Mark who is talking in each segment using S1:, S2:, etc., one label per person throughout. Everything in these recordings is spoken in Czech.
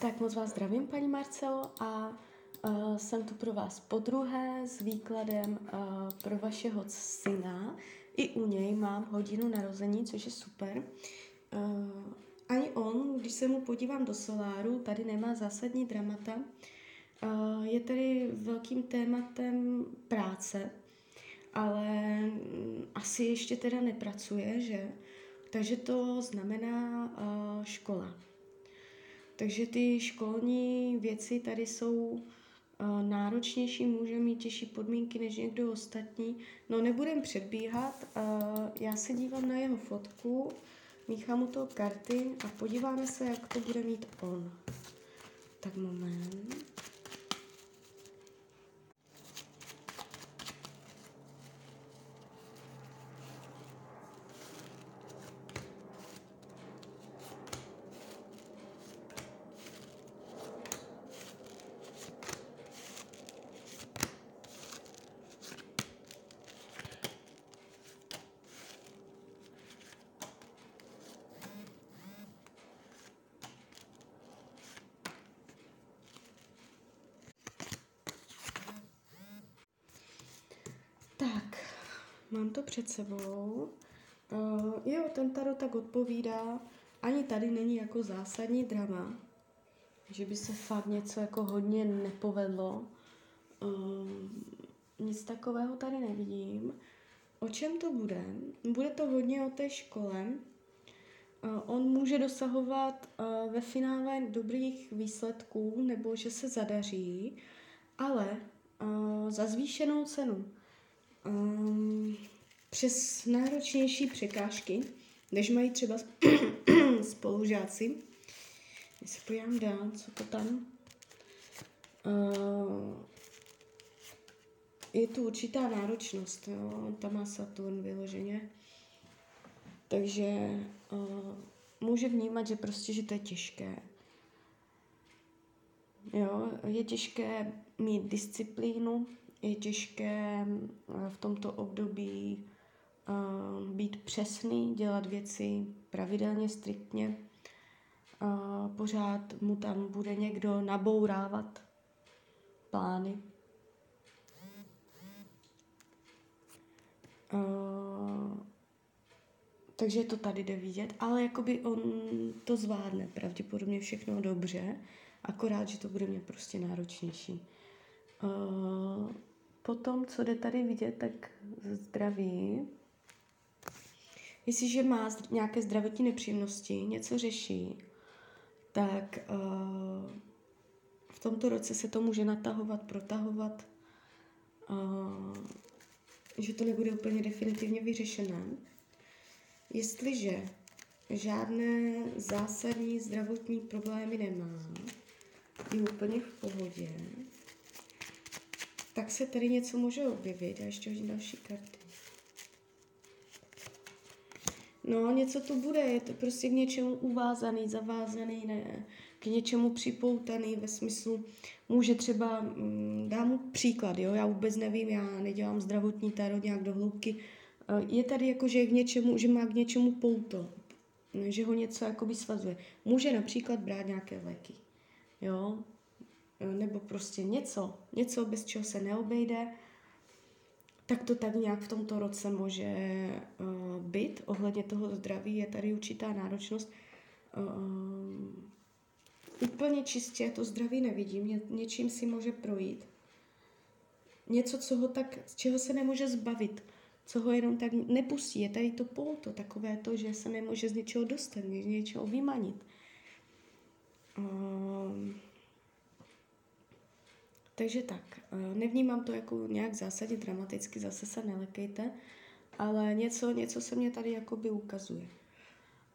S1: Tak moc vás zdravím, paní Marcelo, a uh, jsem tu pro vás po druhé s výkladem uh, pro vašeho syna. I u něj mám hodinu narození, což je super. Uh, ani on, když se mu podívám do soláru, tady nemá zásadní dramata. Uh, je tady velkým tématem práce, ale mm, asi ještě teda nepracuje, že? Takže to znamená uh, škola. Takže ty školní věci tady jsou uh, náročnější, může mít těžší podmínky než někdo ostatní. No nebudem předbíhat, uh, já se dívám na jeho fotku, míchám mu to karty a podíváme se, jak to bude mít on. Tak moment. Tak, mám to před sebou. Uh, jo, ten tarot tak odpovídá. Ani tady není jako zásadní drama, že by se fakt něco jako hodně nepovedlo. Uh, nic takového tady nevidím. O čem to bude? Bude to hodně o té škole. Uh, on může dosahovat uh, ve finále dobrých výsledků nebo že se zadaří, ale uh, za zvýšenou cenu um, přes náročnější překážky, než mají třeba spolužáci. Já se podívám dál, co to tam. Uh, je tu určitá náročnost, jo? tam má Saturn vyloženě. Takže uh, může vnímat, že prostě, že to je těžké. Jo, je těžké mít disciplínu, je těžké eh, v tomto období uh, být přesný, dělat věci pravidelně, striktně. Pořád mu tam bude někdo nabourávat plány. Takže to tady jde vidět, ale jakoby on to zvládne pravděpodobně všechno dobře, akorát, že to bude mě prostě náročnější. Potom, co jde tady vidět, tak zdraví. Jestliže má nějaké zdravotní nepříjemnosti, něco řeší, tak uh, v tomto roce se to může natahovat, protahovat, uh, že to nebude úplně definitivně vyřešené. Jestliže žádné zásadní zdravotní problémy nemá, je úplně v pohodě, tak se tady něco může objevit. Já ještě hodím další karty. No, něco tu bude, je to prostě k něčemu uvázaný, zavázaný, ne, k něčemu připoutaný ve smyslu, může třeba, mm, dám mu příklad, jo, já vůbec nevím, já nedělám zdravotní tarot nějak do hloubky, eh, je tady jako, že, je k něčemu, že má k něčemu pouto, že ho něco jakoby svazuje. Může například brát nějaké léky, jo, nebo prostě něco, něco, bez čeho se neobejde, tak to tak nějak v tomto roce může uh, být. Ohledně toho zdraví je tady určitá náročnost. Uh, úplně čistě to zdraví nevidím, Ně, něčím si může projít. Něco, co ho tak, z čeho se nemůže zbavit, co ho jenom tak nepustí. Je tady to pouto, takové to, že se nemůže z něčeho dostat, z něčeho vymanit. Uh, takže tak, eh, nevnímám to jako nějak zásadně dramaticky, zase se nelekejte, ale něco, něco se mě tady jakoby ukazuje.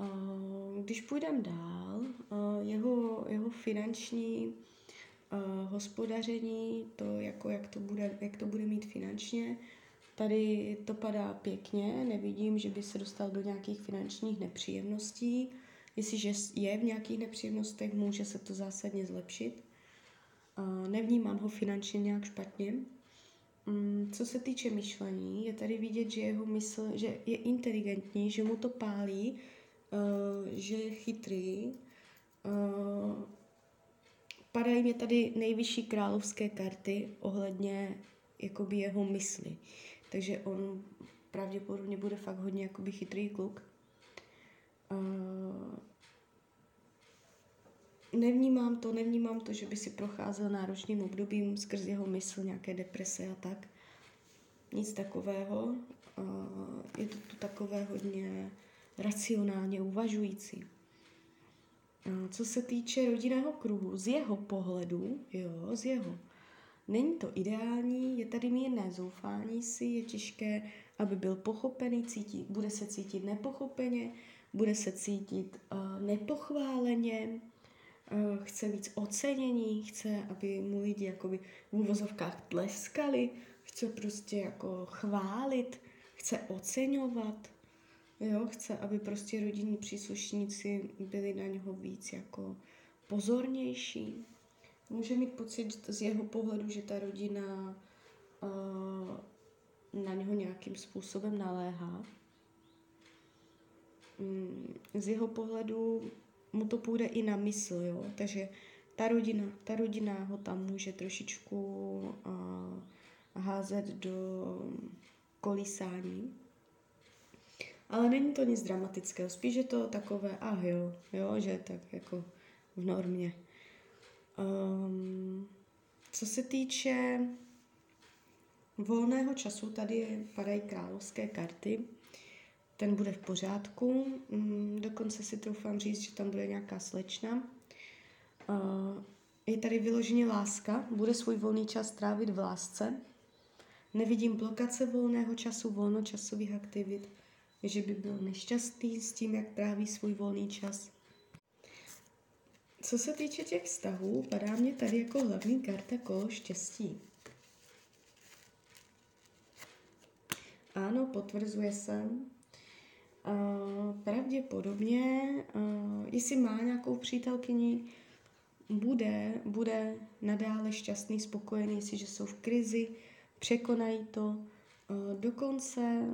S1: Eh, když půjdeme dál, eh, jeho, jeho finanční hospodaření, to jako jak to, bude, jak to bude mít finančně, tady to padá pěkně, nevidím, že by se dostal do nějakých finančních nepříjemností. Jestliže je v nějakých nepříjemnostech, může se to zásadně zlepšit nevnímám ho finančně nějak špatně. Mm, co se týče myšlení, je tady vidět, že jeho mysl, že je inteligentní, že mu to pálí, uh, že je chytrý, uh, padají mě tady nejvyšší královské karty ohledně jakoby jeho mysli. Takže on pravděpodobně bude fakt hodně jakoby chytrý kluk. Uh, nevnímám to, nevnímám to, že by si procházel náročným obdobím skrz jeho mysl, nějaké deprese a tak. Nic takového. Je to tu takové hodně racionálně uvažující. Co se týče rodinného kruhu, z jeho pohledu, jo, z jeho, není to ideální, je tady mírné zoufání si, je těžké, aby byl pochopený, cítí, bude se cítit nepochopeně, bude se cítit uh, nepochváleně, chce víc ocenění, chce, aby mu lidi jakoby v úvozovkách tleskali, chce prostě jako chválit, chce oceňovat, Jo, chce, aby prostě rodinní příslušníci byli na něho víc jako pozornější. Může mít pocit z jeho pohledu, že ta rodina uh, na něho nějakým způsobem naléhá. Mm, z jeho pohledu mu to půjde i na mysl, jo? takže ta rodina, ta rodina ho tam může trošičku uh, házet do kolísání. Ale není to nic dramatického, spíš je to takové, ah jo, jo, že tak jako v normě. Um, co se týče volného času, tady padají královské karty. Ten bude v pořádku. Um, dokonce si troufám říct, že tam bude nějaká slečna. Uh, je tady vyloženě láska. Bude svůj volný čas trávit v lásce. Nevidím blokace volného času, volnočasových aktivit že by byl nešťastný s tím, jak tráví svůj volný čas. Co se týče těch vztahů, padá mě tady jako hlavní karta kolo štěstí. Ano, potvrzuje se. Uh, pravděpodobně, uh, jestli má nějakou přítelkyni, bude, bude nadále šťastný, spokojený, jestliže jsou v krizi, překonají to. Uh, dokonce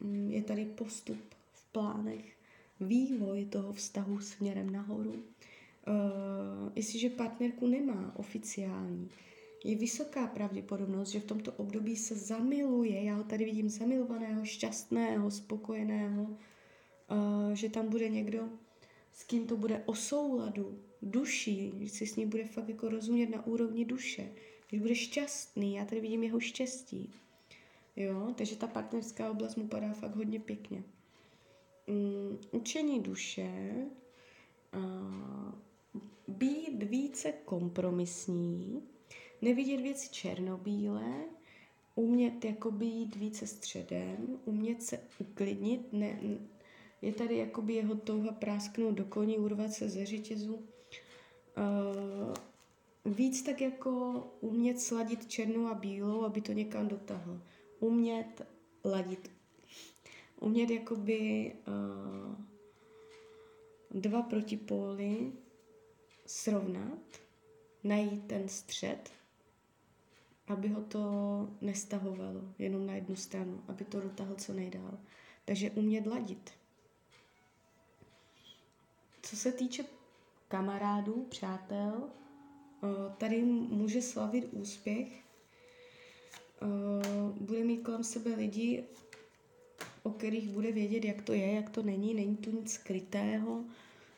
S1: Mm, je tady postup v plánech, vývoj toho vztahu směrem nahoru. Jestliže partnerku nemá oficiální, je vysoká pravděpodobnost, že v tomto období se zamiluje, já ho tady vidím zamilovaného, šťastného, spokojeného, uh, že tam bude někdo, s kým to bude o souladu, duší, že si s ním bude fakt jako rozumět na úrovni duše, že bude šťastný, já tady vidím jeho štěstí. Jo, takže ta partnerská oblast mu padá fakt hodně pěkně. Um, učení duše, uh, být více kompromisní, nevidět věci černobílé, umět jako být více středem, umět se uklidnit, ne, je tady jakoby jeho touha prásknout do koní, urvat se ze řetězu. Uh, víc tak jako umět sladit černou a bílou, aby to někam dotáhl umět ladit. Umět jakoby uh, dva protipóly srovnat, najít ten střed, aby ho to nestahovalo jenom na jednu stranu, aby to dotáhl co nejdál. Takže umět ladit. Co se týče kamarádů, přátel, eh, tady může slavit úspěch. Uh, bude mít kolem sebe lidi, o kterých bude vědět, jak to je, jak to není, není tu nic skrytého,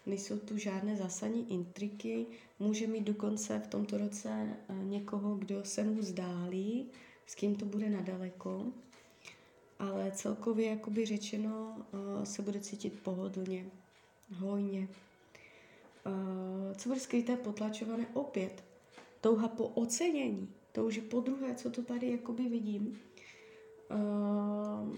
S1: nejsou tu žádné zásadní intriky, může mít dokonce v tomto roce uh, někoho, kdo se mu zdálí, s kým to bude nadaleko, ale celkově, jakoby řečeno, se bude cítit pohodlně, hojně. Uh, co bude skryté, potlačované opět, touha po ocenění, to už je po druhé, co to tady jakoby vidím. Uh,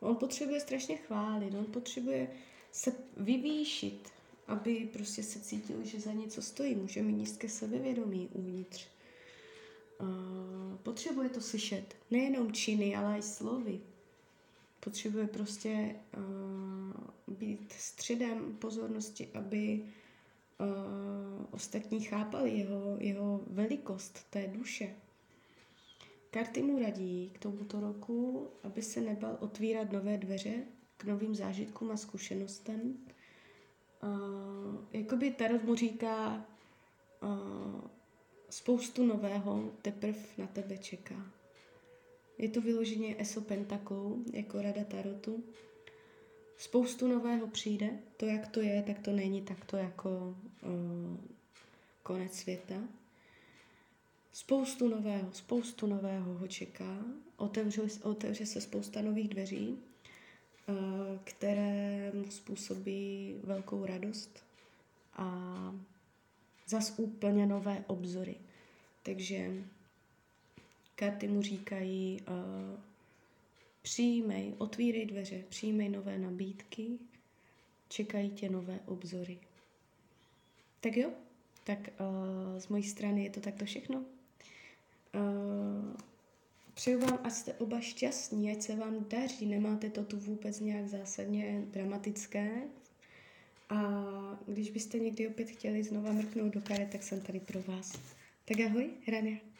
S1: on potřebuje strašně chválit, on potřebuje se vyvýšit, aby prostě se cítil, že za něco stojí. Může mít nízké sebevědomí uvnitř. Uh, potřebuje to slyšet. Nejenom činy, ale i slovy. Potřebuje prostě středem pozornosti, aby uh, ostatní chápali jeho, jeho velikost té duše. Karty mu radí k tomuto roku, aby se nebal otvírat nové dveře k novým zážitkům a zkušenostem. Uh, jakoby Tarot mu říká, uh, spoustu nového teprve na tebe čeká. Je to vyloženě ESO pentaklů, jako rada tarotu. Spoustu nového přijde, to jak to je, tak to není takto jako uh, konec světa. Spoustu nového, spoustu nového ho čeká, otevře, otevře se spousta nových dveří, uh, které mu způsobí velkou radost a zas úplně nové obzory. Takže karty mu říkají, uh, přijímej, otvírej dveře, přijímej nové nabídky, čekají tě nové obzory. Tak jo, tak uh, z mojí strany je to takto všechno. Uh, přeju vám, ať jste oba šťastní, ať se vám daří, nemáte to tu vůbec nějak zásadně dramatické. A když byste někdy opět chtěli znova mrknout do karet, tak jsem tady pro vás. Tak ahoj, Rania.